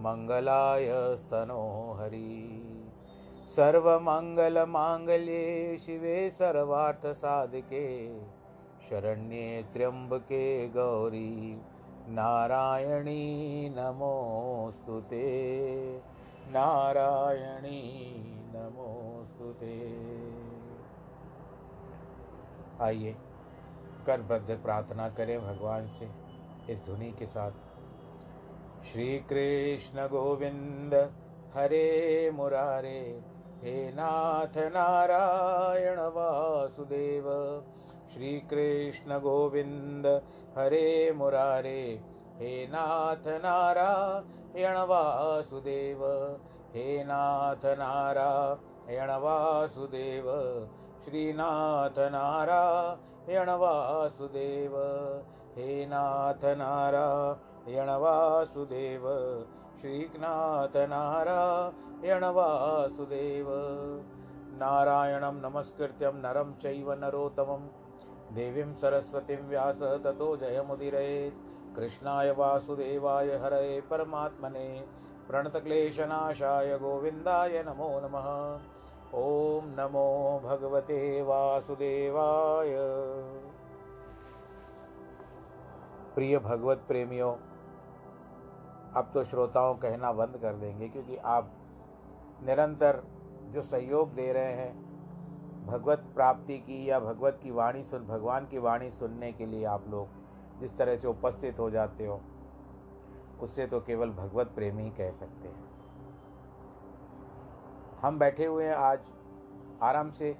मङ्गलाय स्तनो हरि। सर्वमङ्गलमाङ्गल्ये शिवे सर्वार्थसाधिके, शरण्ये त्र्यम्बके गौरी। नारायणी नमोऽस्तु ते। नारायणी नमोऽस्तु ते। आइए, कर बद्ध प्रार्थना करें भगवान से इस धुनि के साथ। श्री कृष्ण गोविंद हरे मुरारे हे नाथ नारायण वासुदेव। श्री कृष्ण गोविंद हरे मुरारे हे नाथ नारायण वासुदेव। हे नाथ नारायण वासुदेव श्रीनाथ नारायण वासुदेव। हे नाथ नारायण वासुदेव श्रीनाथ नारायण नारायणं नमस्कृत्यं नरं चैव नरोत्तमं। देवीं सरस्वतीं व्यास ततो जयमुदिरेत् कृष्णाय वासुदेवाय हरये परमात्मने। प्रणतक्लेशनाशाय गोविन्दाय नमो नमः। ॐ नमो भगवते वासुदेवाय। प्रिय भगवत प्रेमियों अब तो श्रोताओं कहना बंद कर देंगे, क्योंकि आप निरंतर जो सहयोग दे रहे हैं, भगवत प्राप्ति की या भगवत की वाणी सुन, भगवान की वाणी सुनने के लिए आप लोग जिस तरह से उपस्थित हो जाते हो, उससे तो केवल भगवत प्रेमी ही कह सकते हैं। हम बैठे हुए हैं आज आराम से।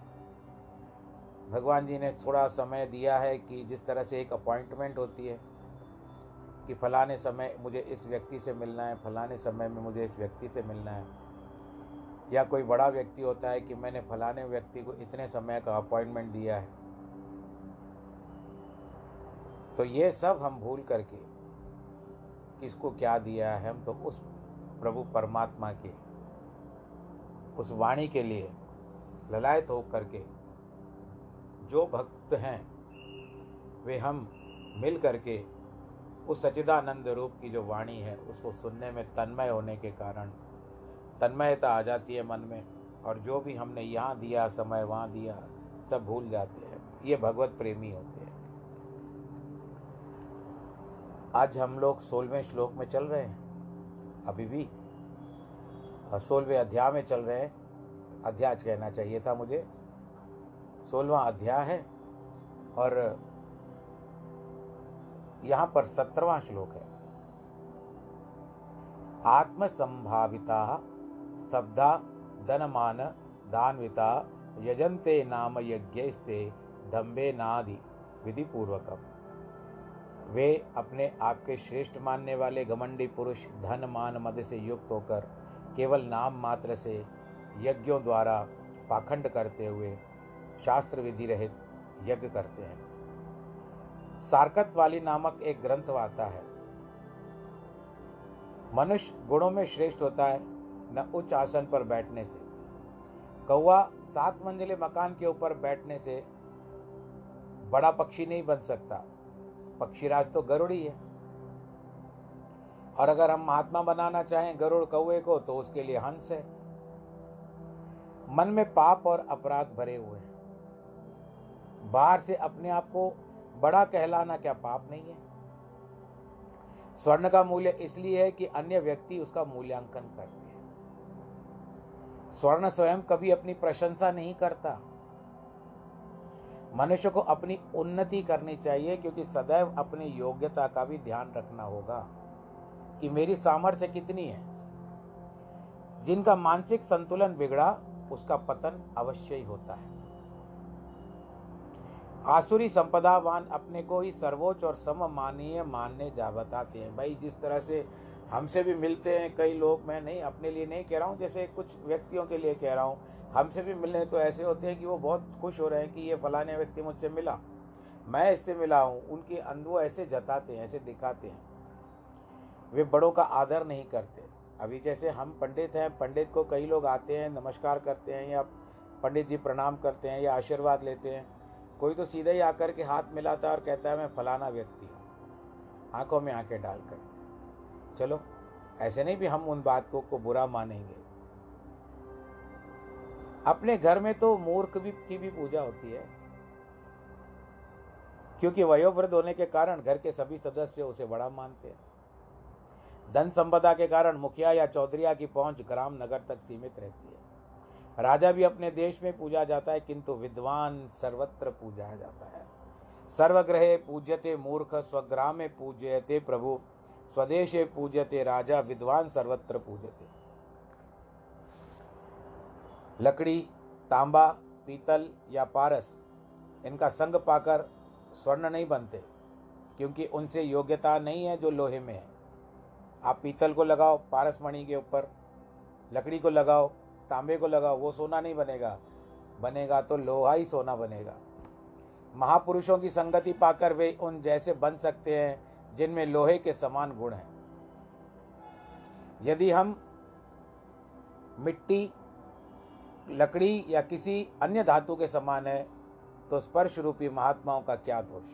भगवान जी ने थोड़ा समय दिया है कि जिस तरह से एक अपॉइंटमेंट होती है कि फलाने समय मुझे इस व्यक्ति से मिलना है, फलाने समय में मुझे इस व्यक्ति से मिलना है। या कोई बड़ा व्यक्ति होता है कि मैंने फलाने व्यक्ति को इतने समय का अपॉइंटमेंट दिया है। तो ये सब हम भूल करके किसको क्या दिया है हम तो उस प्रभु परमात्मा के, उस वाणी के लिए ललायत हो करके जो भक्त हैं, वे हम मिल करके उस सचिदानंद रूप की जो वाणी है, उसको सुनने में तन्मय होने के कारण तन्मयता आ जाती है मन में और जो भी हमने यहाँ दिया, समय वहाँ दिया, सब भूल जाते हैं। ये भगवत प्रेमी होते हैं। आज हम लोग सोलहवें श्लोक में चल रहे हैं। अभी भी। सोलहवें अध्याय में चल रहे हैं। अध्याय कहना चाहिए था मुझे। सोलवा अध्याय है। और यहाँ पर सत्रवा श्लोक है। आत्मसंभाविता, स्तब्धा, धनमान, दानविता यजंते नाम यज्ञस्ते दम्बे नादि विधि पूर्वकम वे अपने आप के श्रेष्ठ मानने वाले घमंडी पुरुष धन मान मद से युक्त होकर केवल नाम मात्र से यज्ञों द्वारा पाखंड करते हुए शास्त्र विधि रहित यज्ञ करते हैं। सारकत वाली नामक एक ग्रंथ आता है। मनुष्य गुणों में श्रेष्ठ होता है, न उच्च आसन पर बैठने से। कौआ सात मंजिले मकान के ऊपर बैठने से बड़ा पक्षी नहीं बन सकता। पक्षीराज तो गरुड़ ही है। और अगर हम महात्मा बनाना चाहें गरुड़ कौए को तो उसके लिए हंस है। मन में पाप और अपराध भरे हुए हैं। बाहर से अपने आप को बड़ा कहलाना क्या पाप नहीं है? स्वर्ण का मूल्य इसलिए है कि अन्य व्यक्ति उसका मूल्यांकन करते हैं। स्वर्ण स्वयं कभी अपनी प्रशंसा नहीं करता। मनुष्य को अपनी उन्नति करनी चाहिए, क्योंकि सदैव अपनी योग्यता का भी ध्यान रखना होगा कि मेरी सामर्थ्य कितनी है। जिनका मानसिक संतुलन बिगड़ा, उसका पतन अवश्य ही होता है। आसुरी संपदावान अपने को ही सर्वोच्च और सममानीय मानने जा बताते हैं। भाई, जिस तरह से हमसे भी मिलते हैं, कई लोग मैं नहीं, अपने लिए नहीं कह रहा हूँ, जैसे कुछ व्यक्तियों के लिए कह रहा हूँ। हमसे भी मिलने तो ऐसे होते हैं कि वो बहुत खुश हो रहे हैं कि ये फलाने व्यक्ति मुझसे मिला। मैं इससे मिला हूँ, उनके अंदर ऐसे जताते हैं, ऐसे दिखाते हैं। वे बड़ों का आदर नहीं करते। अभी जैसे हम पंडित हैं, पंडित को कई लोग आते हैं, नमस्कार करते हैं या पंडित जी प्रणाम करते हैं या आशीर्वाद लेते हैं। कोई तो सीधे ही आकर के हाथ मिलाता है और कहता है मैं फलाना व्यक्ति हूँ। आँखों में आँखें डालकर चलो ऐसे नहीं भी हम उन बात को, को बुरा मानेंगे। अपने घर में तो मूर्ख भी की भी पूजा होती है। क्योंकि वयोवृद्ध होने के कारण घर के सभी सदस्य उसे बड़ा मानते हैं। धन संपदा के कारण मुखिया या चौधरिया की पहुँच ग्राम नगर तक सीमित रहती है। राजा भी अपने देश में पूजा जाता है, किंतु विद्वान सर्वत्र पूजा जाता है। सर्वग्रहे पूज्यते मूर्ख, स्वग्रामे पूज्यते प्रभु, स्वदेशे पूज्यते राजा, विद्वान सर्वत्र पूजते। लकड़ी, तांबा, पीतल या पारस, इनका संग पाकर स्वर्ण नहीं बनते, क्योंकि उनसे योग्यता नहीं है जो लोहे में है। आप पीतल को लगाओ, पारस मणि के ऊपर, लकड़ी को लगाओ तांबे को लगाओ, वो सोना नहीं बनेगा। बनेगा तो लोहा ही सोना बनेगा। महापुरुषों की संगति पाकर वे उन जैसे बन सकते हैं, जिनमें लोहे के समान गुण हैं। यदि हम मिट्टी, लकड़ी या किसी अन्य धातु के समान है तो स्पर्श रूपी महात्माओं का क्या दोष?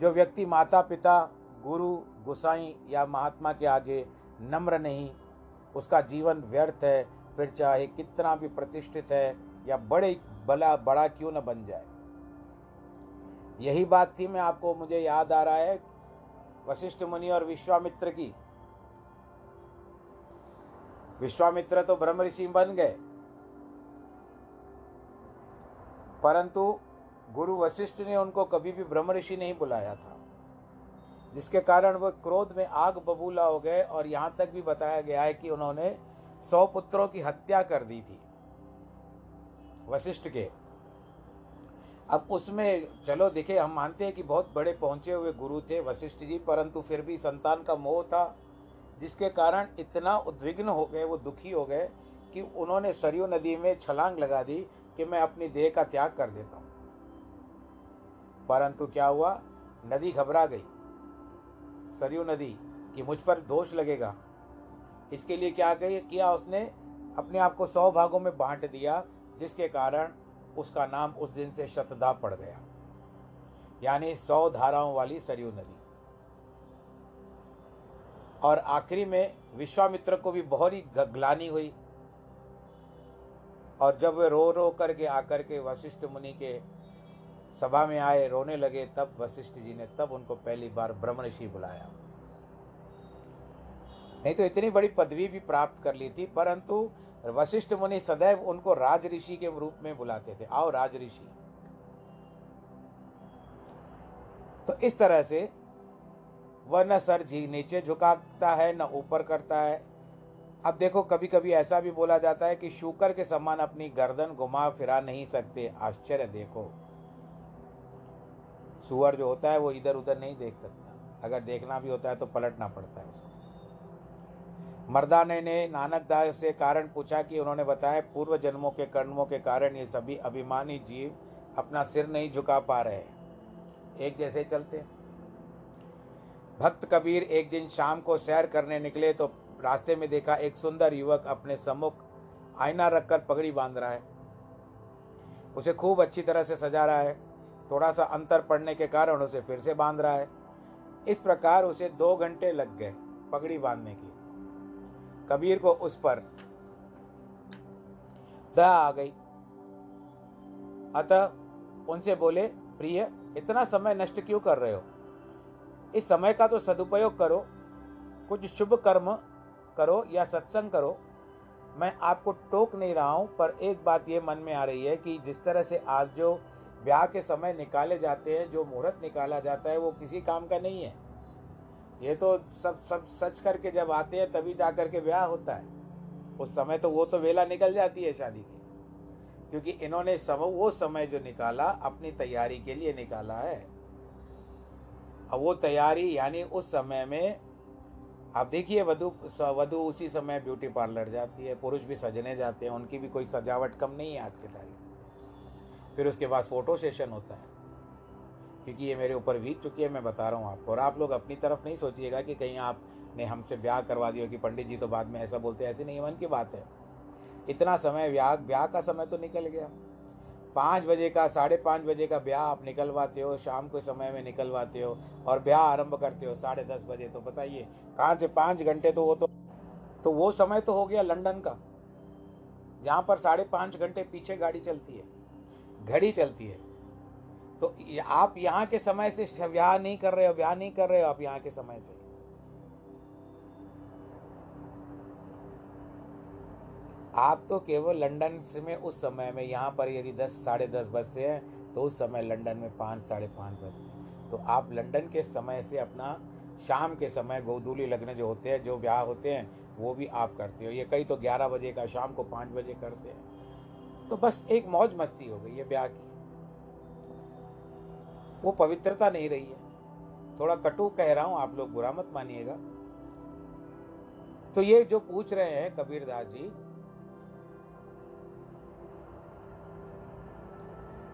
जो व्यक्ति माता पिता गुरु, गुसाई या महात्मा के आगे नम्र नहीं, उसका जीवन व्यर्थ है फिर चाहे कितना भी प्रतिष्ठित है या बड़े, बला, बड़ा क्यों न बन जाए। यही बात थी मैं आपको, मुझे याद आ रहा है वशिष्ठ मुनि और विश्वामित्र की। विश्वामित्र तो ब्रह्म ऋषि बन गए। परंतु गुरु वशिष्ठ ने उनको कभी भी ब्रह्म ऋषि नहीं बुलाया था, जिसके कारण वह क्रोध में आग बबूला हो गए और यहाँ तक भी बताया गया है कि उन्होंने सौ पुत्रों की हत्या कर दी थी, वशिष्ठ के। अब उसमें, चलो देखे, हम मानते हैं कि बहुत बड़े पहुँचे हुए गुरु थे वशिष्ठ जी, परंतु फिर भी संतान का मोह था, जिसके कारण इतना उद्विग्न हो गए, वो दुखी हो गए, कि उन्होंने सरयू नदी में छलांग लगा दी कि मैं अपनी देह का त्याग कर देता हूँ। परंतु क्या हुआ? नदी घबरा गई। सरयू नदी, कि मुझ पर दोष लगेगा? इसके लिए क्या किया उसने? अपने आप को सौ भागों में बांट दिया, जिसके कारण उसका नाम उस दिन से शतधा पड़ गया। यानी सौ धाराओं वाली सरयू नदी। और आखिरी में विश्वामित्र को भी बहुत ही ग्लानी हुई। और जब वे रो रो करके आकर के वशिष्ठ मुनि के सभा में आए, रोने लगे, तब वशिष्ठ जी ने तब उनको पहली बार ब्रह्म ऋषि बुलाया। नहीं तो इतनी बड़ी पदवी भी प्राप्त कर ली थी, परंतु वशिष्ठ मुनि सदैव उनको राज ऋषि के रूप में बुलाते थे। आओ राज ऋषि तो इस तरह से वह न सर जी नीचे झुकाता है, न ऊपर करता है। अब देखो कभी कभी ऐसा भी बोला जाता है कि शुकर के समान अपनी गर्दन घुमा फिरा नहीं सकते। आश्चर्य, देखो। सुअर जो होता है, वो इधर उधर नहीं देख सकता। अगर देखना भी होता है तो पलटना पड़ता है उसको। मर्दाने ने नानक दास से कारण पूछा कि उन्होंने बताया पूर्व जन्मों के कर्मों के कारण ये सभी अभिमानी जीव अपना सिर नहीं झुका पा रहे एक जैसे चलते। भक्त कबीर एक दिन शाम को सैर करने निकले तो रास्ते में देखा एक सुंदर युवक अपने सम्मुख आईना रखकर पगड़ी बाँध रहा है। उसे खूब अच्छी तरह से सजा रहा है। थोड़ा सा अंतर पड़ने के कारण उसे फिर से बाँध रहा है। इस प्रकार उसे दो घंटे लग गए पगड़ी बांधने की। कबीर को उस पर दया आ गई। अतः उनसे बोले, प्रिय, इतना समय नष्ट क्यों कर रहे हो? इस समय का तो सदुपयोग करो। कुछ शुभ कर्म करो या सत्संग करो। मैं आपको टोक नहीं रहा हूँ, पर एक बात ये मन में आ रही है कि जिस तरह से आज जो ब्याह के समय निकाले जाते हैं, जो मुहूर्त निकाला जाता है, वो किसी काम का नहीं है। ये तो सब सब सच करके जब आते हैं, तभी जा करके ब्याह होता है। उस समय तो वो तो वेला निकल जाती है शादी की। क्योंकि इन्होंने समय वो समय जो निकाला, अपनी तैयारी के लिए निकाला है। अब वो तैयारी, यानी उस समय में, आप देखिए, वधु वधु उसी समय ब्यूटी पार्लर जाती है, पुरुष भी सजने जाते हैं, उनकी भी कोई सजावट कम नहीं है आज के तारीख। फिर उसके बाद फ़ोटो सेशन होता है। क्योंकि ये मेरे ऊपर बीत चुकी है, मैं बता रहा हूँ आपको। और आप लोग अपनी तरफ़ नहीं सोचिएगा कि कहीं आपने हमसे ब्याह करवा दिया कि पंडित जी तो बाद में ऐसा बोलते, ऐसे नहीं मन की बात है। इतना समय ब्याह ब्याह का समय तो निकल गया। पाँच बजे का, साढ़े पाँच बजे का ब्याह आप निकलवाते हो, शाम के समय में निकलवाते हो और ब्याह आरंभ करते हो साढ़े दस बजे। तो बताइए, कहाँ से पाँच घंटे तो वो तो तो वो समय तो हो गया लंदन का। जहाँ पर साढ़े पाँच घंटे पीछे गाड़ी चलती है, घड़ी चलती है। तो आप यहाँ के समय से ब्याह नहीं कर रहे हो, ब्याह नहीं कर रहे हो, आप यहाँ के समय से आप तो केवल लंदन में, उस समय में, यहाँ पर यदि दस, साढ़े दस बजते हैं तो उस समय लंदन में पाँच, साढ़े पाँच बजते हैं। तो आप लंदन के समय से अपना, शाम के समय गोधूली लगने जो होते हैं, जो ब्याह होते हैं, वो भी आप करते हो। ये कई तो ग्यारह बजे का, शाम को पाँच बजे करते हैं। तो बस एक मौज मस्ती हो गई है ब्याह की। वो पवित्रता नहीं रही है। थोड़ा कटु कह रहा हूँ, आप लोग बुरा मत मानिएगा। तो ये जो पूछ रहे हैं कबीरदास जी,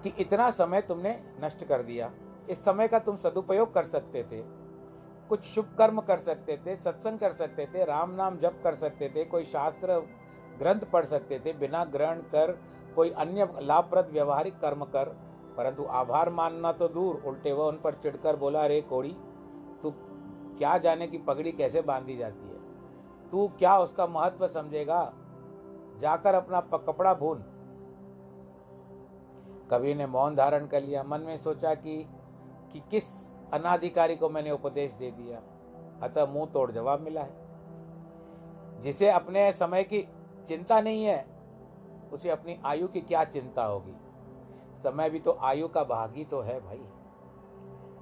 कि इतना समय तुमने नष्ट कर दिया, इस समय का तुम सदुपयोग कर सकते थे, कुछ शुभ कर्म कर सकते थे, सत्संग कर सकते थे, राम नाम जप कर सकते थे, कोई शास्त्र ग्रंथ पढ़ सकते थे, बिना ग्रहण कर कोई अन्य लाभप्रद व्यवहारिक कर्म कर परंतु आभार मानना तो दूर, उल्टे वह उन पर चिढ़कर बोला, अरे कोड़ी, तू क्या जाने की पगड़ी कैसे बांधी जाती है? तू क्या उसका महत्व समझेगा? जाकर अपना कपड़ा भून। कवि ने मौन धारण कर लिया। मन में सोचा कि कि किस अनाधिकारी को मैंने उपदेश दे दिया। अतः मुँह तोड़ जवाब मिला है। जिसे अपने समय की चिंता नहीं है, उसे अपनी आयु की क्या चिंता होगी? समय भी तो आयु का भाग तो है भाई।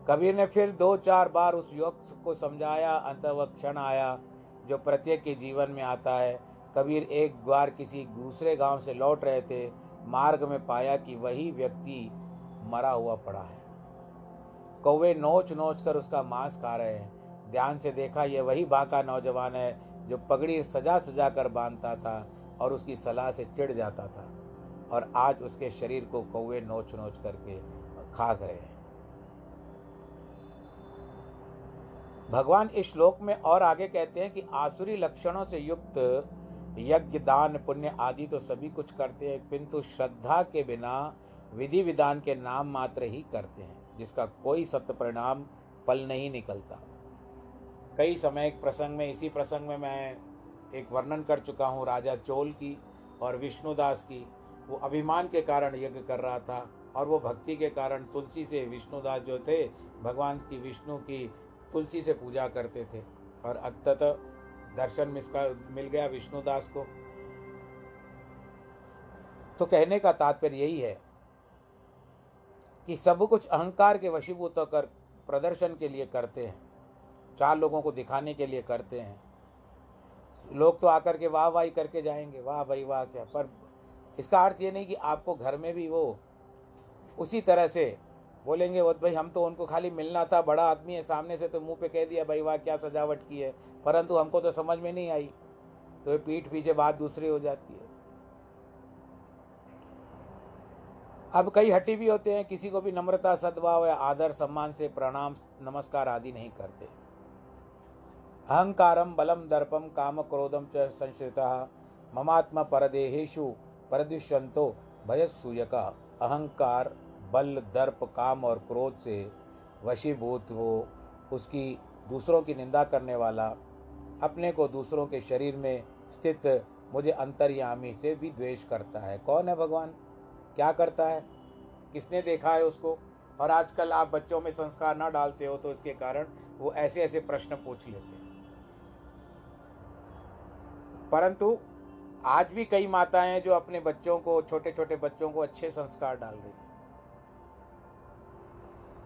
कबीर ने फिर दो चार बार उस युवक को समझाया, अंत वह क्षण आया जो प्रत्येक के जीवन में आता है। कबीर एक बार किसी दूसरे गाँव से लौट रहे थे, मार्ग में पाया कि वही व्यक्ति मरा हुआ पड़ा है। कौवे नोच नोच कर उसका मांस खा रहे हैं। ध्यान से देखा ये वही बांका नौजवान है जो पगड़ी सजा सजा कर बांधता था और उसकी सलाह से चिढ़ जाता था। और आज उसके शरीर को कौवे नोच नोच करके खा गए हैं। भगवान इस श्लोक में और आगे कहते हैं कि आसुरी लक्षणों से युक्त यज्ञ, दान, पुण्य आदि तो सभी कुछ करते हैं, किंतु श्रद्धा के बिना विधि विधान के नाम मात्र ही करते हैं, जिसका कोई सत्य परिणाम फल नहीं निकलता। कई समय एक प्रसंग में, इसी प्रसंग में मैं एक वर्णन कर चुका हूँ, राजा चोल की और विष्णुदास की। वो अभिमान के कारण यज्ञ कर रहा था और वो भक्ति के कारण तुलसी से विष्णुदास जो थे, भगवान की विष्णु की तुलसी से पूजा करते थे। और अत्यत दर्शन मिसका मिल गया विष्णुदास को। तो कहने का तात्पर्य यही है कि सब कुछ अहंकार के वशीभूत होकर प्रदर्शन के लिए करते हैं। चार लोगों को दिखाने के लिए करते हैं। लोग तो आकर के वाह वाही करके जाएँगे। वाह भाई, वाह क्या? पर इसका अर्थ ये नहीं कि आपको घर में भी वो उसी तरह से बोलेंगे, वो भाई हम तो उनको खाली मिलना था, बड़ा आदमी है, सामने से तो मुँह पे कह दिया, भाई वाह, क्या सजावट की है। परंतु हमको तो समझ में नहीं आई। तो ये पीठ पीछे बात दूसरी हो जाती है। अब कई हटी भी होते हैं, किसी को भी नम्रता, सद्भाव या आदर, सम्मान से प्रणाम, नमस्कार आदि नहीं करते। अहंकारम बलम दर्पम काम क्रोधम च संश्रिता, ममात्मा परदेहेशु परदुष्यंतो भयसूयका अहंकार, बल, दर्प, काम और क्रोध से वशीभूत हो। उसकी दूसरों की निंदा करने वाला, अपने को दूसरों के शरीर में स्थित मुझे अंतर्यामी से भी द्वेष करता है। कौन है भगवान? क्या करता है? किसने देखा है उसको? और आजकल आप बच्चों में संस्कार ना डालते हो तो इसके कारण वो ऐसे ऐसे प्रश्न पूछ लेते हैं। परंतु आज भी कई माताएँ हैं जो अपने बच्चों को छोटे छोटे बच्चों को अच्छे संस्कार डाल रही हैं।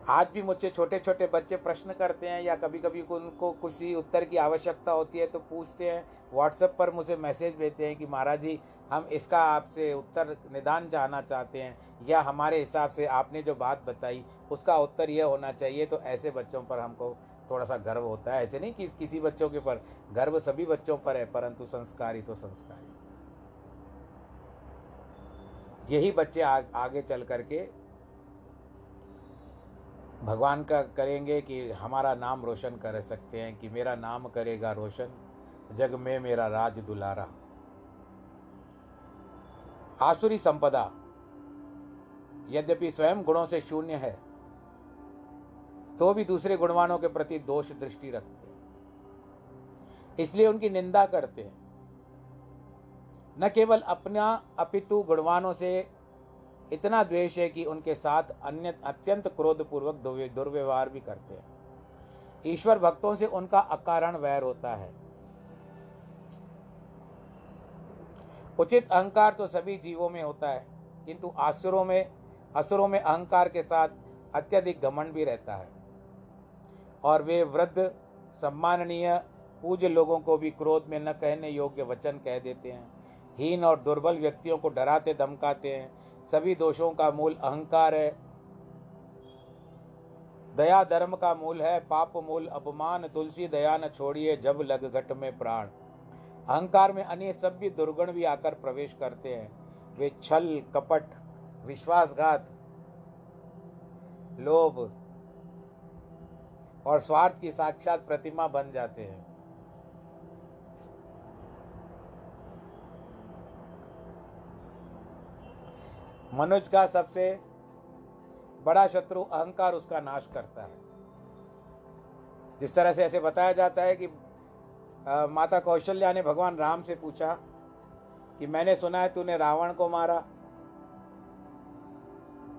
आज भी मुझसे छोटे छोटे बच्चे प्रश्न करते हैं या कभी कभी उनको किसी उत्तर की आवश्यकता होती है तो पूछते हैं। व्हाट्सएप पर मुझे मैसेज भेजते हैं कि, महाराज जी, हम इसका आपसे उत्तर निदान जानना चाहते हैं या हमारे हिसाब से आपने जो बात बताई, उसका उत्तर यह होना चाहिए। तो ऐसे बच्चों पर हमको थोड़ा सा गर्व होता है। ऐसे नहीं कि किसी बच्चों के पर, गर्व सभी बच्चों पर है, परंतु संस्कारी तो संस्कारी। यही बच्चे आ, आगे चल करके भगवान का करेंगे कि हमारा नाम रोशन कर सकते हैं कि मेरा नाम करेगा रोशन जग में मेरा राज दुलारा। आसुरी संपदा यद्यपि स्वयं गुणों से शून्य है तो भी दूसरे गुणवानों के प्रति दोष दृष्टि रखते हैं। इसलिए उनकी निंदा करते हैं। न केवल अपना अपितु गुणवानों से इतना द्वेष है कि उनके साथ अन्य अत्यंत क्रोधपूर्वक दुर्व्यवहार भी करते हैं। ईश्वर भक्तों से उनका अकारण वैर होता है। उचित अहंकार तो सभी जीवों में होता है, किंतु आसुरों में असुरों में अहंकार के साथ अत्यधिक घमंड भी रहता है। और वे वृद्ध, सम्माननीय, पूज्य लोगों को भी क्रोध में न कहने योग्य वचन कह देते हैं। हीन और दुर्बल व्यक्तियों को डराते, धमकाते हैं। सभी दोषों का मूल अहंकार है। दया धर्म का मूल है, पाप मूल अपमान, तुलसी दया न छोड़िए, जब लग घट में प्राण। अहंकार में अन्य सभ्य दुर्गुण भी आकर प्रवेश करते हैं। वे छल, कपट, विश्वासघात, लोभ और स्वार्थ की साक्षात प्रतिमा बन जाते हैं। मनुष्य का सबसे बड़ा शत्रु अहंकार उसका नाश करता है। जिस तरह से ऐसे बताया जाता है कि आ, माता कौशल्या ने भगवान राम से पूछा कि मैंने सुना है तूने रावण को मारा।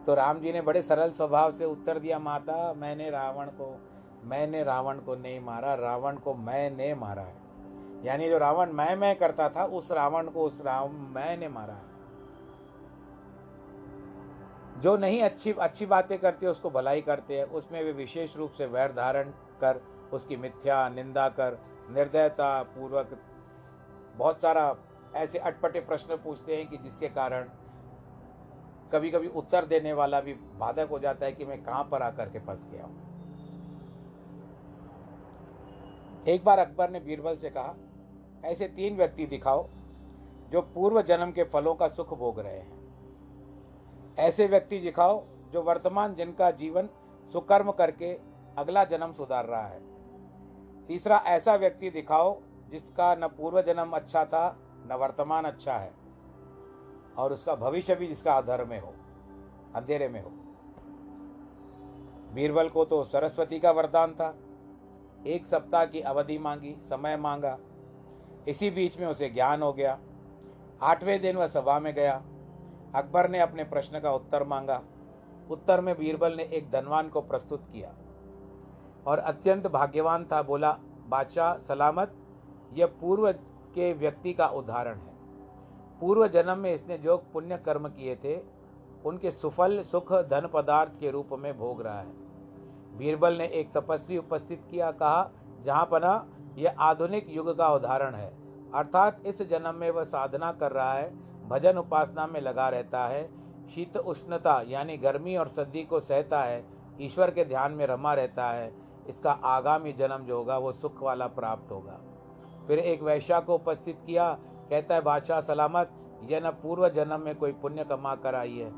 तो राम जी ने बड़े सरल स्वभाव से उत्तर दिया माता मैंने रावण को मैंने रावण को नहीं मारा रावण को मैंने मारा है। यानी जो रावण मैं मैं करता था उस रावण को उस राम मैंने मारा है। जो नहीं अच्छी अच्छी बातें करते उसको भलाई करते हैं। उसमें वे विशेष रूप से वैर धारण कर, उसकी मिथ्या, निंदा कर, निर्दयता पूर्वक बहुत सारा ऐसे अटपटे प्रश्न पूछते हैं कि जिसके कारण कभी कभी उत्तर देने वाला भी बाधक हो जाता है कि मैं कहाँ पर आकर के फंस गया हूँ। एक बार अकबर ने बीरबल से कहा, ऐसे तीन व्यक्ति दिखाओ, जो पूर्व जन्म के फलों का सुख भोग रहे हैं। ऐसे व्यक्ति दिखाओ जो वर्तमान जिनका जीवन सुकर्म करके अगला जन्म सुधार रहा है। तीसरा, ऐसा व्यक्ति दिखाओ जिसका न पूर्व जन्म अच्छा था, न वर्तमान अच्छा है और उसका भविष्य भी जिसका अधर में हो, अंधेरे में हो। बीरबल को तो सरस्वती का वरदान था। एक सप्ताह की अवधि मांगी, समय मांगा। इसी बीच में उसे ज्ञान हो गया। आठवें दिन वह सभा में गया। अकबर ने अपने प्रश्न का उत्तर मांगा। उत्तर में बीरबल ने एक धनवान को प्रस्तुत किया। और अत्यंत भाग्यवान था, बोला, बादशाह, सलामत, यह पूर्व के व्यक्ति का उदाहरण है। पूर्व जन्म में इसने जो पुण्य कर्म किए थे, उनके सुफल, सुख, धन पदार्थ के रूप में भोग रहा है। बीरबल ने एक तपस्वी उपस्थित किया, कहा, जहाँ पना, यह आधुनिक युग का उदाहरण है। अर्थात इस जन्म में वह साधना कर रहा है भजन उपासना में लगा रहता है, शीत उष्णता यानी गर्मी और सर्दी को सहता है, ईश्वर के ध्यान में रमा रहता है, इसका आगामी जन्म जो होगा वो सुख वाला प्राप्त होगा। फिर एक वैश्या को उपस्थित किया, कहता है, बादशाह सलामत, यह न पूर्व जन्म में कोई पुण्य कमा कर आई है।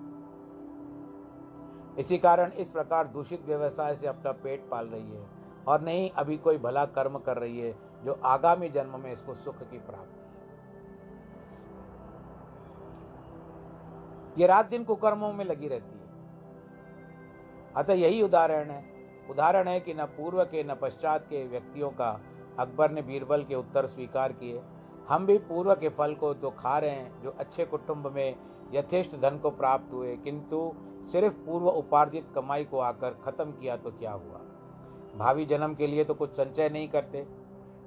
इसी कारण इस प्रकार दूषित व्यवसाय से अपना पेट पाल रही है और नहीं, अभी कोई भला कर्म कर रही है, जो आगामी जन्म में इसको सुख की प्राप्ति। ये रात दिन कुकर्मों में लगी रहती है। अतः यही उदाहरण है। उदाहरण है कि न पूर्व के, न पश्चात के व्यक्तियों का अकबर ने बीरबल के उत्तर स्वीकार किए। हम भी पूर्व के फल को तो खा रहे हैं, जो अच्छे कुटुंब में यथेष्ट धन को प्राप्त हुए, किंतु सिर्फ़ पूर्व उपार्जित कमाई को आकर खत्म किया तो क्या हुआ? भावी जन्म के लिए तो कुछ संचय नहीं करते।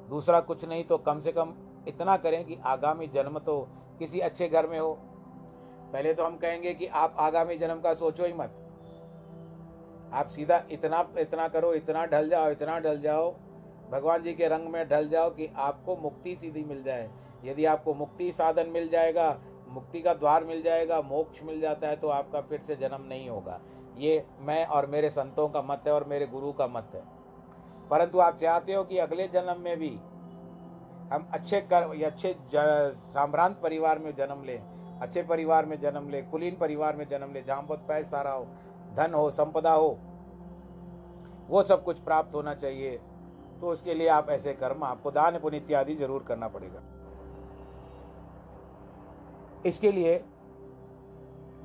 दूसरा कुछ नहीं तो कम से कम इतना करें कि आगामी जन्म तो किसी अच्छे घर में हो पहले तो हम कहेंगे कि आप आगामी जन्म का सोचो ही मत। आप सीधा इतना इतना करो, इतना ढल जाओ, इतना ढल जाओ, भगवान जी के रंग में ढल जाओ कि आपको मुक्ति सीधी मिल जाए। यदि आपको मुक्ति साधन मिल जाएगा, मुक्ति का द्वार मिल जाएगा, मोक्ष मिल जाता है तो आपका फिर से जन्म नहीं होगा। ये मैं और मेरे संतों का मत है और मेरे गुरु का मत है। परंतु आप चाहते हो कि अगले जन्म में भी हम अच्छे कर अच्छे साम्रांत परिवार में जन्म लें अच्छे परिवार में जन्म ले, कुलीन परिवार में जन्म ले, जहाँ बहुत पैसा सारा हो, धन हो, संपदा हो, वो सब कुछ प्राप्त होना चाहिए। तो उसके लिए आप ऐसे कर्म, आपको दान पुण्य इत्यादि ज़रूर करना पड़ेगा। इसके लिए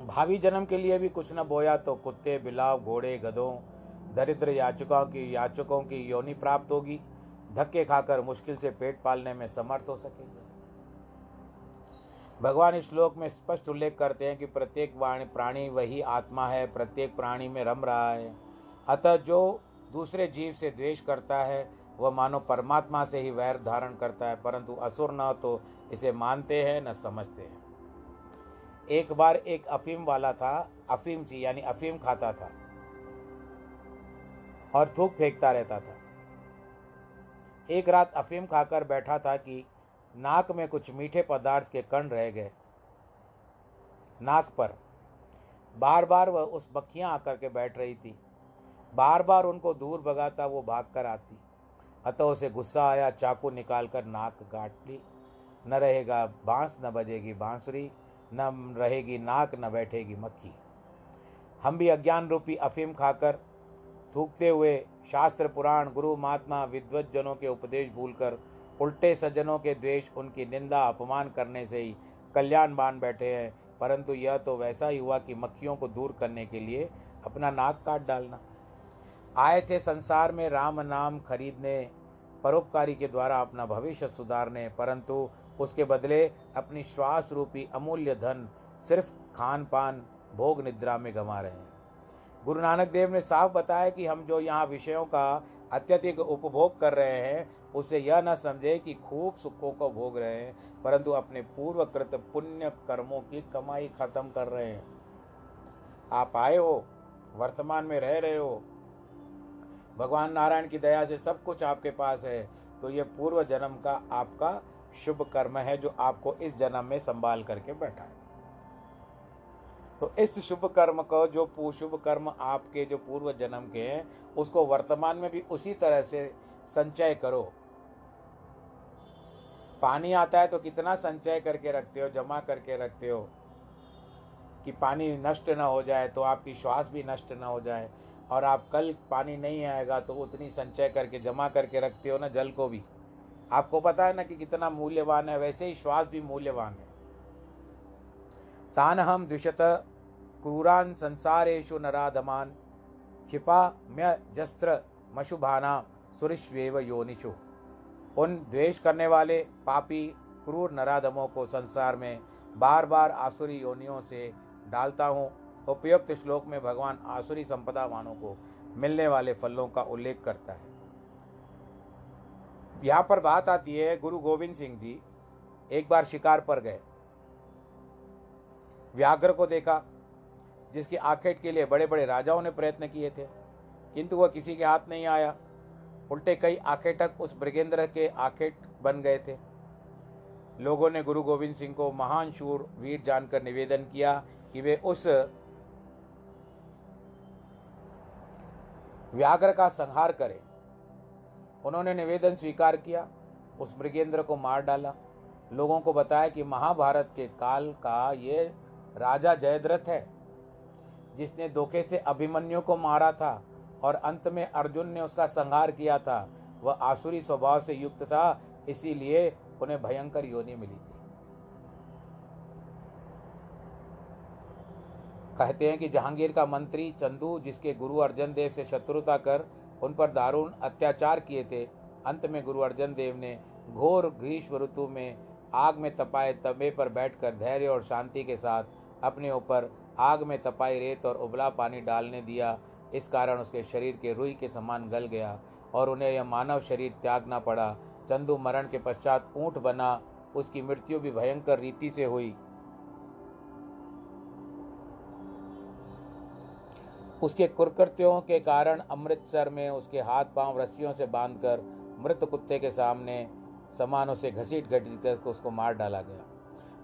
भावी जन्म के लिए भी कुछ न बोया तो कुत्ते, बिलाव, घोड़े, गधों, दरिद्र याचकों की याचकों की योनि प्राप्त होगी। धक्के खाकर मुश्किल से पेट पालने में समर्थ हो सकेंगे। भगवान इस श्लोक में स्पष्ट उल्लेख करते हैं कि प्रत्येक प्राणी वही आत्मा है, प्रत्येक प्राणी में रम रहा है। अतः जो दूसरे जीव से द्वेष करता है, वह मानो परमात्मा से ही वैर धारण करता है, परंतु असुर न तो इसे मानते हैं, न समझते हैं। एक बार एक अफीम वाला था, अफीम सी, यानी अफीम खाता था और थूक फेंकता रहता था। एक रात अफीम खाकर बैठा था कि नाक में कुछ मीठे पदार्थ के कण रह गए। नाक पर। बार बार वह उस मक्खियाँ आकर के बैठ रही थी। बार बार उनको दूर भगाता वो भाग कर आती। अतः उसे गुस्सा आया, चाकू निकाल कर नाक काट ली। न रहेगा बाँस, न बजेगी बांसुरी, न रहेगी नाक, न बैठेगी मक्खी। हम भी अज्ञान रूपी अफीम खाकर थूकते हुए शास्त्र, पुराण, गुरु, महात्मा, विद्वत जनों के उपदेश भूलकर उल्टे सज्जनों के द्वेष, उनकी निंदा, अपमान करने से ही कल्याण बाँध बैठे हैं। परंतु यह तो वैसा ही हुआ कि मक्खियों को दूर करने के लिए अपना नाक काट डालना। आए थे संसार में राम नाम खरीदने, परोपकारी के द्वारा अपना भविष्य सुधारने, परंतु उसके बदले अपनी श्वास रूपी अमूल्य धन सिर्फ़ खान पान भोग निद्रा में गंवा रहे हैं। गुरु नानक देव ने साफ़ बताया कि हम जो यहाँ विषयों का अत्यधिक उपभोग कर रहे हैं, उसे यह न समझे कि खूब सुखों को भोग रहे हैं, परंतु अपने पूर्वकृत पुण्य कर्मों की कमाई खत्म कर रहे हैं। आप आए हो, वर्तमान में रह रहे हो। भगवान नारायण की दया से सब कुछ आपके पास है तो ये पूर्व जन्म का आपका शुभ कर्म है, जो आपको इस जन्म में संभाल करके बैठा है। तो इस शुभ कर्म को, जो शुभ कर्म आपके जो पूर्व जन्म के हैं, उसको वर्तमान में भी उसी तरह से संचय करो। पानी आता है तो कितना संचय करके रखते हो, जमा करके रखते हो? कि पानी नष्ट ना हो जाए तो आपकी श्वास भी नष्ट ना हो जाए। और आप कल पानी नहीं आएगा तो उतनी संचय करके, जमा करके रखते हो ना, जल को भी। आपको पता है ना कि कितना मूल्यवान है, वैसे ही श्वास भी मूल्यवान है। तान हम द्विशत क्रूरान संसारेशु नराधमान। क्षिपा म्य जस्त्र मशुभाना सुरिश्वेव योनिषु। उन द्वेष करने वाले पापी क्रूर नराधमों को संसार में बार बार आसुरी योनियों से डालता हूँ। उपयुक्त श्लोक में भगवान आसुरी संपदा वानों को मिलने वाले फलों का उल्लेख करता है। यहाँ पर बात आती है गुरु गोविंद सिंह जी, एक बार शिकार पर गए। व्याघ्र को देखा जिसकी आखेट के लिए बड़े बड़े राजाओं ने प्रयत्न किए थे, किंतु वह किसी के हाथ नहीं आया। उल्टे कई आखेटक उस मृगेंद्र के आखेट बन गए थे। लोगों ने गुरु गोविंद सिंह को महान शूर वीर जानकर निवेदन किया कि वे उस व्याघ्र का संहार करें। उन्होंने निवेदन स्वीकार किया, उस मृगेंद्र को मार डाला। लोगों को बताया कि महाभारत के काल का ये राजा जयद्रथ है। जिसने धोखे से अभिमन्यु को मारा था और अंत में अर्जुन ने उसका संहार किया था, वह आसुरी स्वभाव से युक्त था, इसीलिए उन्हें भयंकर योनि मिली थी। कहते हैं कि जहांगीर का मंत्री चंदू, जिसके गुरु अर्जन देव से शत्रुता कर उन पर दारुण अत्याचार किए थे, अंत में गुरु अर्जन देव ने घोर ग्रीष्म ऋतु में आग में तपाए तबे पर बैठकर धैर्य और शांति के साथ अपने ऊपर आग में तपाई रेत और उबला पानी डालने दिया। इस कारण उसके शरीर के रुई के समान गल गया और उन्हें यह मानव शरीर त्यागना पड़ा। चंदू मरण के पश्चात ऊँट बना। उसकी मृत्यु भी भयंकर रीति से हुई। उसके कुरकृत्यों के कारण अमृतसर में उसके हाथ पाँव रस्सियों से बांधकर मृत कुत्ते के सामने समान उसे घसीट घसीट कर उसको मार डाला गया।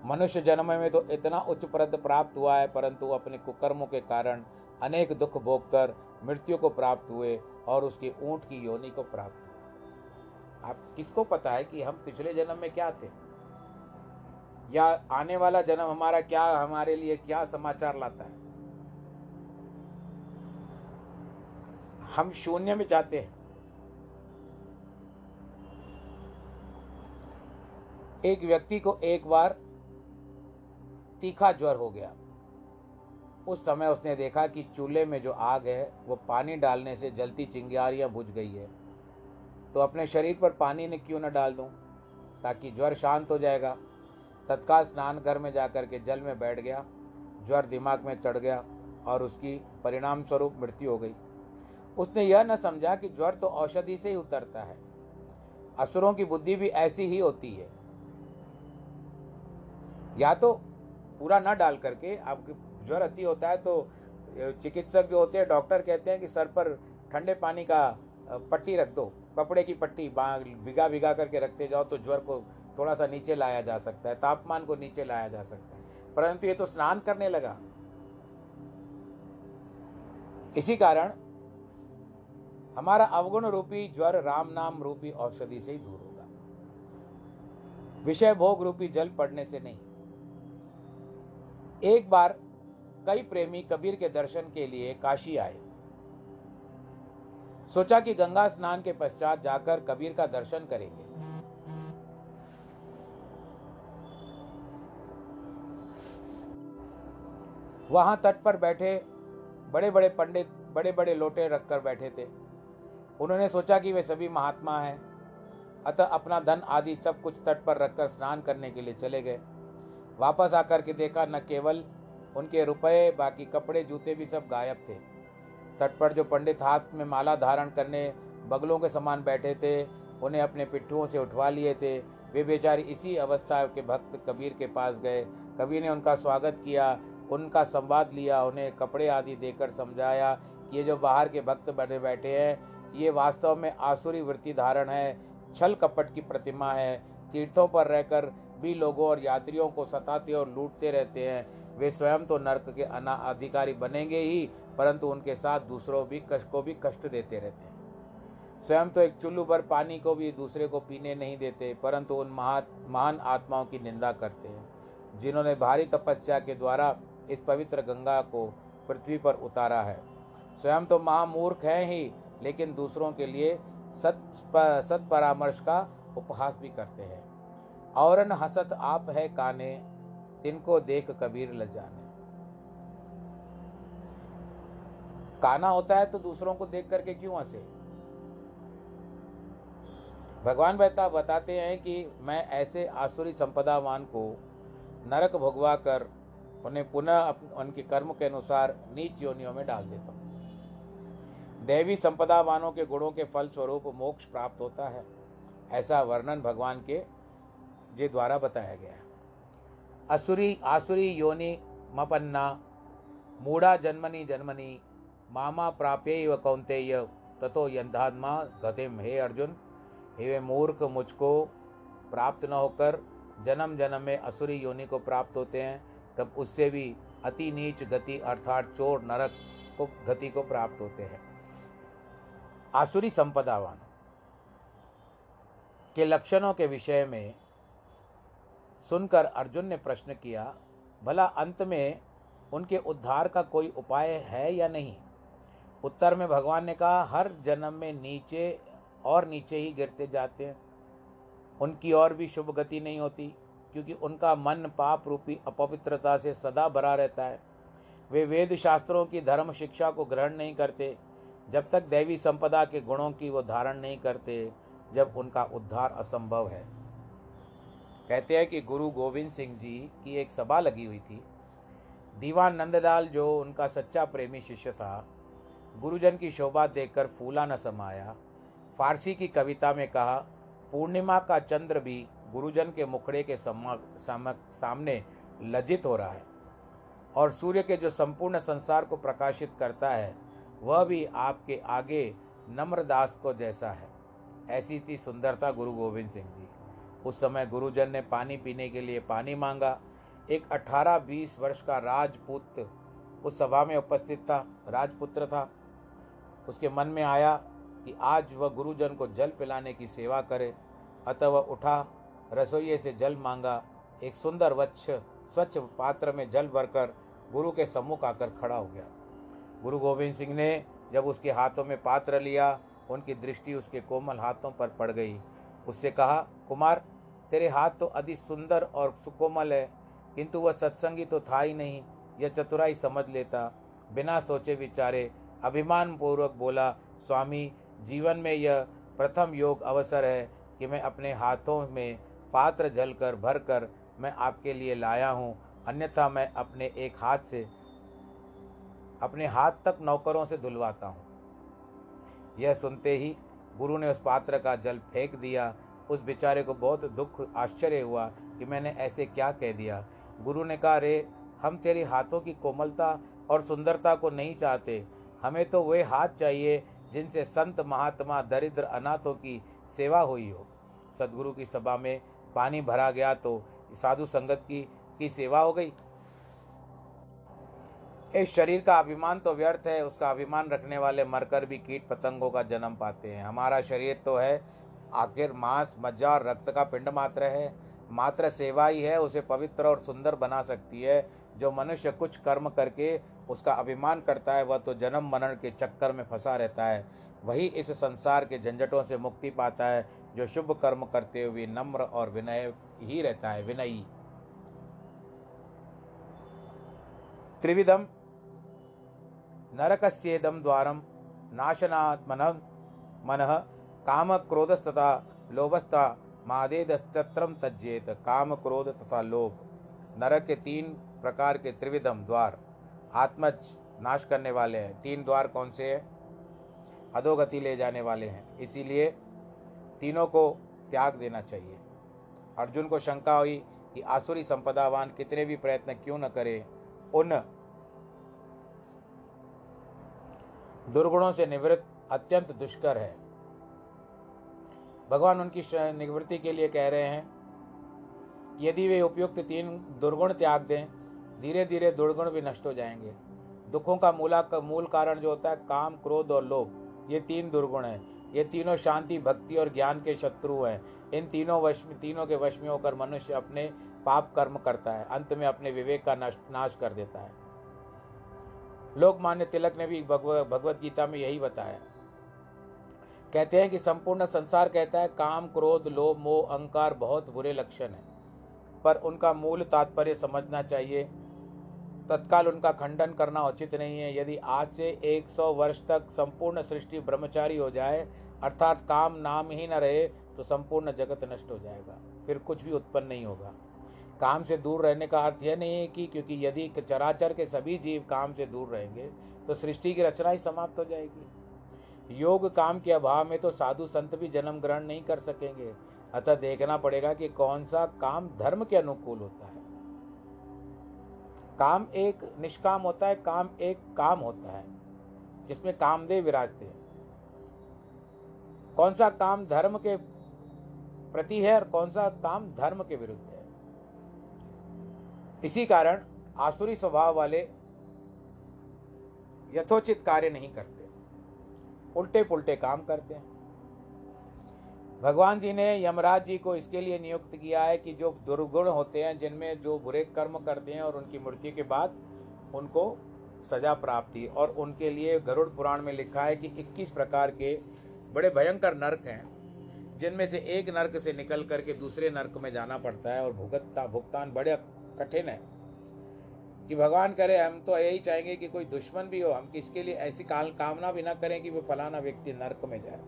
मनुष्य जन्म में तो इतना उच्च पद प्राप्त हुआ है, परंतु अपने कुकर्मों के कारण अनेक दुख भोग कर मृत्यु को प्राप्त हुए और उसकी ऊँट की योनि को प्राप्त हुए। आप किसको पता है कि हम पिछले जन्म में क्या थे? या आने वाला जन्म हमारा क्या, हमारे लिए क्या समाचार लाता है? हम शून्य में जाते हैं। एक व्यक्ति को एक बार तीखा ज्वर हो गया। उस समय उसने देखा कि चूल्हे में जो आग है, वो पानी डालने से जलती चिंगारियाँ बुझ गई है। तो अपने शरीर पर पानी ने क्यों न डाल दूँ, ताकि ज्वर शांत हो जाएगा। तत्काल स्नान घर में जाकर के जल में बैठ गया, ज्वर दिमाग में चढ़ गया और उसकी परिणाम स्वरूप मृत्यु हो गई। उसने यह न समझा कि ज्वर तो औषधि से ही उतरता है। असुरों की बुद्धि भी ऐसी ही होती है। या तो पूरा ना डाल करके आपके ज्वर अति होता है तो चिकित्सक जो होते हैं, डॉक्टर कहते हैं कि सर पर ठंडे पानी का पट्टी रख दो, कपड़े की पट्टी भिगा भिगा करके रखते जाओ तो ज्वर को थोड़ा सा नीचे लाया जा सकता है, तापमान को नीचे लाया जा सकता है। परंतु ये तो स्नान करने लगा। इसी कारण हमारा अवगुण रूपी ज्वर राम नाम रूपी औषधि से ही दूर होगा। विषय भोग रूपी जल पड़ने से नहीं। एक बार कई प्रेमी कबीर के दर्शन के लिए काशी आए। सोचा कि गंगा स्नान के पश्चात जाकर कबीर का दर्शन करेंगे। वहाँ तट पर बैठे बड़े बड़े पंडित बड़े बड़े लोटे रखकर बैठे थे। उन्होंने सोचा कि वे सभी महात्मा हैं। अतः अपना धन आदि सब कुछ तट पर रखकर स्नान करने के लिए चले गए। वापस आकर के देखा न केवल उनके रुपए, बाकी कपड़े, जूते भी सब गायब थे। तट पर जो पंडित हाथ में माला धारण करने बगलों के समान बैठे थे, उन्हें अपने पिट्ठुओं से उठवा लिए थे। वे बेचारे इसी अवस्था के भक्त कबीर के पास गए। कबीर ने उनका स्वागत किया, उनका संवाद लिया, उन्हें कपड़े आदि देकर समझाया कि ये जो बाहर के भक्त बने बैठे हैं, ये वास्तव में आसुरी वृत्ति धारण है, छल कपट की प्रतिमा है। तीर्थों पर रहकर भी लोगों और यात्रियों को सताते और लूटते रहते हैं। वे स्वयं तो नर्क के अना अधिकारी बनेंगे ही, परंतु उनके साथ दूसरों भी कष्ट को भी कष्ट देते रहते हैं। स्वयं तो एक चुल्लू पर पानी को भी दूसरे को पीने नहीं देते, परंतु उन महा महान आत्माओं की निंदा करते हैं, जिन्होंने भारी तपस्या के द्वारा इस पवित्र गंगा को पृथ्वी पर उतारा है। स्वयं तो महामूर्ख हैं ही, लेकिन दूसरों के लिए सत सत परामर्श का उपहास भी करते हैं। औरन हसत आप है काने, तिनको देख कबीर ल जाने। काना होता है तो दूसरों को देख करके क्यों हंसे? भगवान बता, बताते हैं कि मैं ऐसे आसुरी संपदावान को नरक भोगवा कर उन्हें पुनः उनके कर्म के अनुसार नीच योनियों में डाल देता हूँ। देवी संपदावानों के गुणों के फल स्वरूप मोक्ष प्राप्त होता है, ऐसा वर्णन भगवान के जे द्वारा बताया गया है। असुरी, आसुरी योनि मपन्ना, मूढ़ा जन्मनी जन्मनी, मामा प्राप्य व कौंतेय तथो यंधात्मा गतिम हे अर्जुन, हे वे मूर्ख मुझको प्राप्त न होकर जन्म जन्म में असुरी योनि को प्राप्त होते हैं, तब उससे भी अति नीच गति अर्थात चोर नरक को गति को प्राप्त होते हैं। आसुरी संपदावान, के लक्षणों के विषय में सुनकर अर्जुन ने प्रश्न किया, भला अंत में उनके उद्धार का कोई उपाय है या नहीं? उत्तर में भगवान ने कहा, हर जन्म में नीचे और नीचे ही गिरते जाते हैं। उनकी और भी शुभ गति नहीं होती, क्योंकि उनका मन पाप रूपी अपवित्रता से सदा भरा रहता है। वे वेद शास्त्रों की धर्म शिक्षा को ग्रहण नहीं करते, जब तक दैवी संपदा के गुणों की वो धारण नहीं करते, जब उनका उद्धार असंभव है। कहते हैं कि गुरु गोविंद सिंह जी की एक सभा लगी हुई थी। दीवान नंदलाल जो उनका सच्चा प्रेमी शिष्य था, गुरुजन की शोभा देखकर फूला न समाया। फारसी की कविता में कहा, पूर्णिमा का चंद्र भी गुरुजन के मुखड़े के समक, सामने लज्जित हो रहा है और सूर्य के जो संपूर्ण संसार को प्रकाशित करता है, वह भी आपके आगे नम्रदास को जैसा है। ऐसी थी सुंदरता गुरु गोविंद सिंह जी। उस समय गुरुजन ने पानी पीने के लिए पानी मांगा। एक 18-20 वर्ष का राजपूत उस सभा में उपस्थित था, राजपुत्र था। उसके मन में आया कि आज वह गुरुजन को जल पिलाने की सेवा करे। अतः वह उठा, रसोइये से जल मांगा। एक सुंदर वच्छ स्वच्छ पात्र में जल भरकर गुरु के सम्मुख आकर खड़ा हो गया। गुरु गोविंद सिंह ने जब उसके हाथों में पात्र लिया, उनकी दृष्टि उसके कोमल हाथों पर पड़ गई। उससे कहा, कुमार तेरे हाथ तो अति सुंदर और सुकोमल है, किंतु वह सत्संगी तो था ही नहीं, यह चतुराई समझ लेता। बिना सोचे विचारे अभिमान पूर्वक बोला, स्वामी, जीवन में यह प्रथम योग अवसर है कि मैं अपने हाथों में पात्र जल कर भर कर मैं आपके लिए लाया हूँ। अन्यथा मैं अपने एक हाथ से, अपने हाथ तक नौकरों से धुलवाता हूँ। यह सुनते ही गुरु ने उस पात्र का जल फेंक दिया उस बेचारे को बहुत दुख, आश्चर्य हुआ कि मैंने ऐसे क्या कह दिया। गुरु ने कहा, रे, हम तेरे हाथों की कोमलता और सुंदरता को नहीं चाहते। हमें तो वे हाथ चाहिए जिनसे संत महात्मा दरिद्र अनाथों की सेवा हुई हो। सदगुरु की सभा में पानी भरा गया तो साधु संगत की की सेवा हो गई। इस शरीर का अभिमान तो व्यर्थ है, उसका अभिमान रखने वाले मरकर भी कीट पतंगों का जन्म पाते हैं। हमारा शरीर तो है आखिर मांस, मज्जा और रक्त का पिंड मात्र है। मात्र सेवा ही है, उसे पवित्र और सुंदर बना सकती है। जो मनुष्य कुछ कर्म करके उसका अभिमान करता है, वह तो जन्म मरण के चक्कर में फंसा रहता है। वही इस संसार के झंझटों से मुक्ति पाता है, जो शुभ कर्म करते हुए नम्र और विनय ही रहता है, विनयी। त्रिविधम नरकस्येदम द्वारम नाशनात्मन, मन काम क्रोधस्तथा लोभस्था मादेदस्तत्रम तज्जेत। काम क्रोध तथा लोभ। नरक के तीन प्रकार के त्रिविधम द्वार। आत्मज नाश करने वाले हैं। तीन द्वार कौन से हैं? अधोगति ले जाने वाले हैं। इसीलिए तीनों को त्याग देना चाहिए। अर्जुन को शंका हुई कि आसुरी संपदावान कितने भी प्रयत्न क्यों न करे, उन दुर्गुणों से निवृत्त अत्यंत दुष्कर है। भगवान उनकी निवृत्ति के लिए कह रहे हैं, यदि वे उपयुक्त तीन दुर्गुण त्याग दें धीरे धीरे दुर्गुण भी नष्ट हो जाएँगे। दुखों का मूला का मूल कारण जो होता है, काम, क्रोध और लोभ, ये तीन दुर्गुण हैं। ये तीनों शांति, भक्ति और ज्ञान के शत्रु हैं। इन तीनों वश में तीनों के वश में होकर मनुष्य अपने पाप कर्म करता है, अंत में अपने विवेक का नाश कर देता है। लोकमान्य तिलक ने भी भगवत गीता में यही बताया। कहते हैं कि संपूर्ण संसार कहता है, काम, क्रोध, लोभ, मोह, अहंकार बहुत बुरे लक्षण हैं। पर उनका मूल तात्पर्य समझना चाहिए। तत्काल उनका खंडन करना उचित नहीं है। यदि आज से 100 वर्ष तक संपूर्ण सृष्टि ब्रह्मचारी हो जाए, अर्थात काम नाम ही न रहे तो संपूर्ण जगत नष्ट हो जाएगा। फिर कुछ भी उत्पन्न नहीं होगा। काम से दूर रहने का अर्थ यह नहीं है कि क्योंकि यदि चराचर के सभी जीव काम से दूर रहेंगे तो सृष्टि की रचना ही समाप्त हो जाएगी। योग काम के अभाव में तो साधु संत भी जन्म ग्रहण नहीं कर सकेंगे। अतः देखना पड़ेगा कि कौन सा काम धर्म के अनुकूल होता है। काम एक निष्काम होता है, काम एक काम होता है, जिसमें कामदेव विराजते हैं। कौन सा काम धर्म के प्रति है और कौन सा काम धर्म के विरुद्ध है। इसी कारण आसुरी स्वभाव वाले यथोचित कार्य नहीं करते। उल्टे पुल्टे काम करते हैं। भगवान जी ने यमराज जी को इसके लिए नियुक्त किया है कि जो दुर्गुण होते हैं, जिनमें जो बुरे कर्म करते हैं और उनकी मृत्यु के बाद उनको सजा प्राप्ति। और उनके लिए गरुड़ पुराण में लिखा है कि 21 प्रकार के बड़े भयंकर नरक हैं, जिनमें से एक नरक से निकल करके दूसरे नरक में जाना पड़ता है और भुगतता भुगतान बड़े कठिन है। कि भगवान करे हम तो यही चाहेंगे कि कोई दुश्मन भी हो हम किसके लिए ऐसी काल कामना भी ना करें कि वो फलाना व्यक्ति नरक में जाए।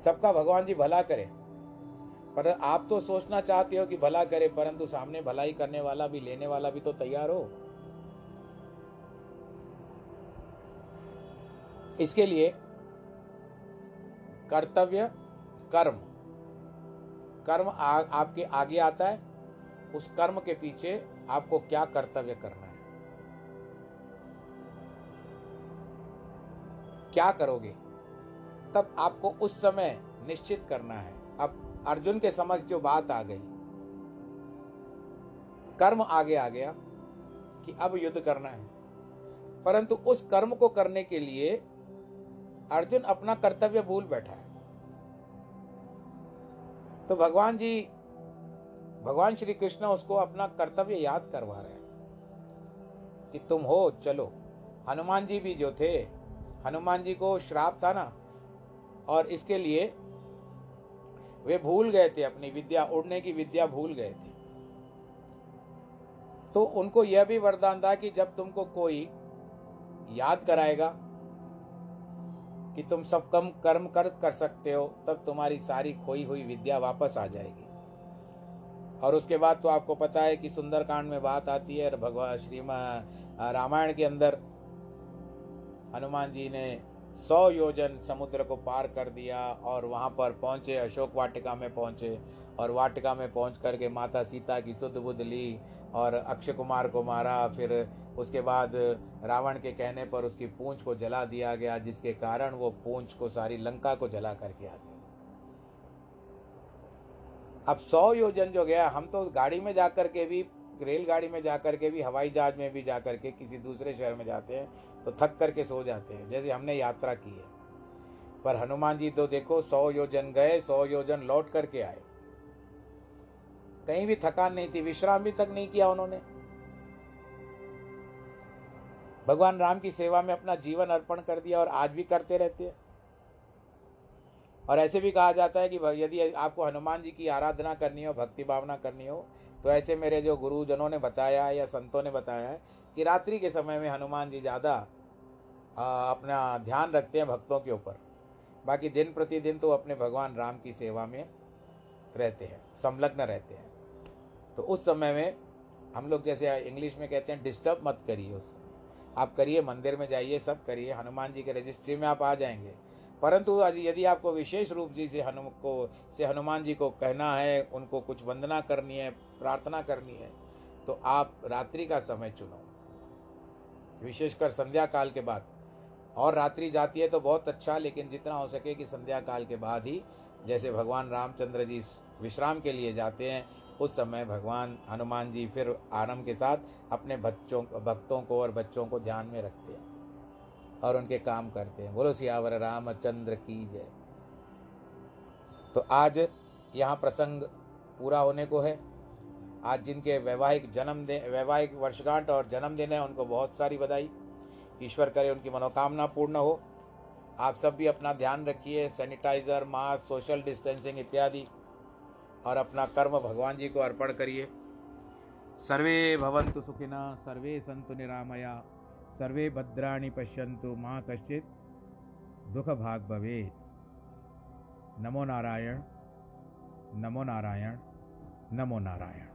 सबका भगवान जी भला करे। पर आप तो सोचना चाहते हो कि भला करे परंतु सामने भलाई करने वाला भी लेने वाला भी तो तैयार हो। इसके लिए कर्तव्य कर्म। कर्म आ, आपके आगे आता है उस कर्म के पीछे आपको क्या कर्तव्य करना है? क्या करोगे? तब आपको उस समय निश्चित करना है। अब अर्जुन के समझ जो बात आ गई, कर्म आगे आ गया कि अब युद्ध करना है। परंतु उस कर्म को करने के लिए अर्जुन अपना कर्तव्य भूल बैठा है। तो भगवान जी भगवान श्री कृष्ण उसको अपना कर्तव्य याद करवा रहे हैं कि तुम हो, चलो। हनुमान जी भी जो थे, हनुमान जी को श्राप था ना, और इसके लिए वे भूल गए थे, अपनी विद्या, उड़ने की विद्या भूल गए थे। तो उनको यह भी वरदान था कि जब तुमको कोई याद कराएगा कि तुम सब कम कर्म कर कर सकते हो, तब तुम्हारी सारी खोई हुई विद्या वापस आ जाएगी। और उसके बाद तो आपको पता है कि सुंदरकांड में बात आती है भगवान श्रीमा रामायण के अंदर हनुमान जी ने सौ योजन समुद्र को पार कर दिया और वहाँ पर पहुँचे, अशोक वाटिका में पहुँचे और वाटिका में पहुँच करके माता सीता की शुद्ध बुद्ध ली और अक्षय कुमार को मारा। फिर उसके बाद रावण के कहने पर उसकी पूंछ को जला दिया गया, जिसके कारण वो पूंछ को सारी लंका को जला करके आ गया। अब सौ योजन जो गया, हम तो गाड़ी में जा कर के भी, रेलगाड़ी में जा कर के भी, हवाई जहाज़ में भी जा कर के किसी दूसरे शहर में जाते हैं तो थक करके सो जाते हैं, जैसे हमने यात्रा की है। पर हनुमान जी तो देखो, सौ योजन गए, सौ योजन लौट करके आए। कहीं भी थकान नहीं थी, विश्राम भी तक नहीं किया उन्होंने। भगवान राम की सेवा में अपना जीवन अर्पण कर दिया और आज भी करते रहते हैं। और ऐसे भी कहा जाता है कि यदि आपको हनुमान जी की आराधना करनी हो, भक्ति भावना करनी हो तो ऐसे मेरे जो गुरुजनों ने बताया है या संतों ने बताया है कि रात्रि के समय में हनुमान जी ज़्यादा अपना ध्यान रखते हैं भक्तों के ऊपर। बाकी दिन प्रतिदिन तो अपने भगवान राम की सेवा में रहते हैं, संलग्न रहते हैं। तो उस समय में हम लोग जैसे इंग्लिश में कहते हैं, डिस्टर्ब मत करिए उस समय। आप करिए, मंदिर में जाइए, सब करिए, हनुमान जी के रजिस्ट्री में आप आ जाएँगे। परंतु यदि आपको विशेष रूप जी से हनु को, से हनुमान जी को कहना है, उनको कुछ वंदना करनी है, प्रार्थना करनी है तो आप रात्रि का समय चुनो। विशेषकर संध्या काल के बाद। और रात्रि जाती है तो बहुत अच्छा लेकिन जितना हो सके कि संध्या काल के बाद ही, जैसे भगवान रामचंद्र जी विश्राम के लिए जाते हैं, उस समय भगवान हनुमान जी फिर आराम के साथ अपने बच्चों, भक्तों को और बच्चों को ध्यान में रखते हैं। और उनके काम करते हैं। बोलो, सियावर रामचंद्र की जय। तो आज यहाँ प्रसंग पूरा होने को है। आज जिनके वैवाहिक जन्मदिन वैवाहिक वर्षगांठ और जन्मदिन है, उनको बहुत सारी बधाई। ईश्वर करे उनकी मनोकामना पूर्ण हो। आप सब भी अपना ध्यान रखिए, सैनिटाइज़र, मास्क, सोशल डिस्टेंसिंग इत्यादि, और अपना कर्म भगवान जी को अर्पण करिए। सर्वे भवन्तु सुखिना, सर्वे संतु निरामया। सर्वे भद्राणि पश्यन्तु माँ कश्चित् दुखभाग भवेत्। भवे नमो नारायण नमो नारायण नमो नारायण।